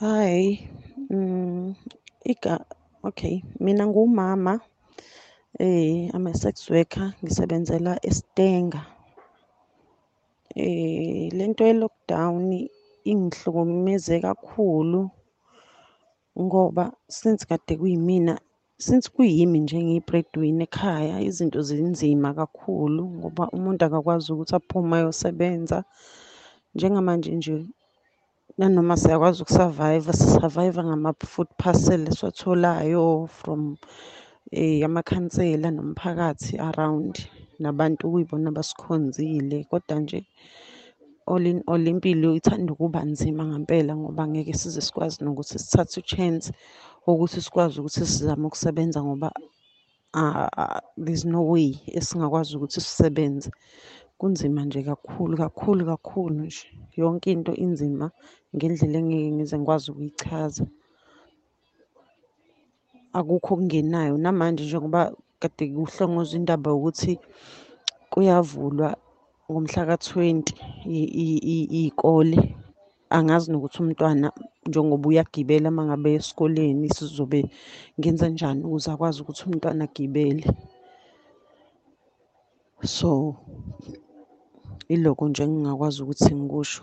Hhayi, okay, mina ngiwumama I'm a sex worker, ngisebenzela eStenga. Lento ye-lockdown ingihlukumeze kakhulu ngoba since kade kuyimina, since kuyimi nje engiyi-breadwinner ekhaya, izinto zinzima kakhulu ngoba umuntu akakwazi ukuthi aphume ayosebenza. Njengamanje nje nanoma siyakwazi uku-survive-a, si-survive-a ngama-food parcel esiwatholayo from amakhansela nomphakathi around, nabantu okuyibona abasikhonzile. Koda nje all in all impilo ithanda ukuba nzima ngampela ngoba angeke size sikwazi nokuthi sithathe u-chance wokuthi sikwazi ukuthi sizame ukusebenza ngoba there's no way esingakwazi ukuthi sisebenze. Kunzima nje kakhulu kakhulu kakhulu nje, yonke into inzima ngendlela engeke ngize ngikwazi ukuyichaza. Akukho okungenayo namanje njengoba kade kuhlongozwa indaba yokuthi kuyavulwa ngomhlaka twenty iy'kole. Angazi nokuthi umntwana njengoba uyagibela uma ngabe eya esikoleni sizobe ngenzanjani ukuze akwazi ukuthi umntwana agibele. So, ilokho nje engingakwazi ukuthi ngikusho.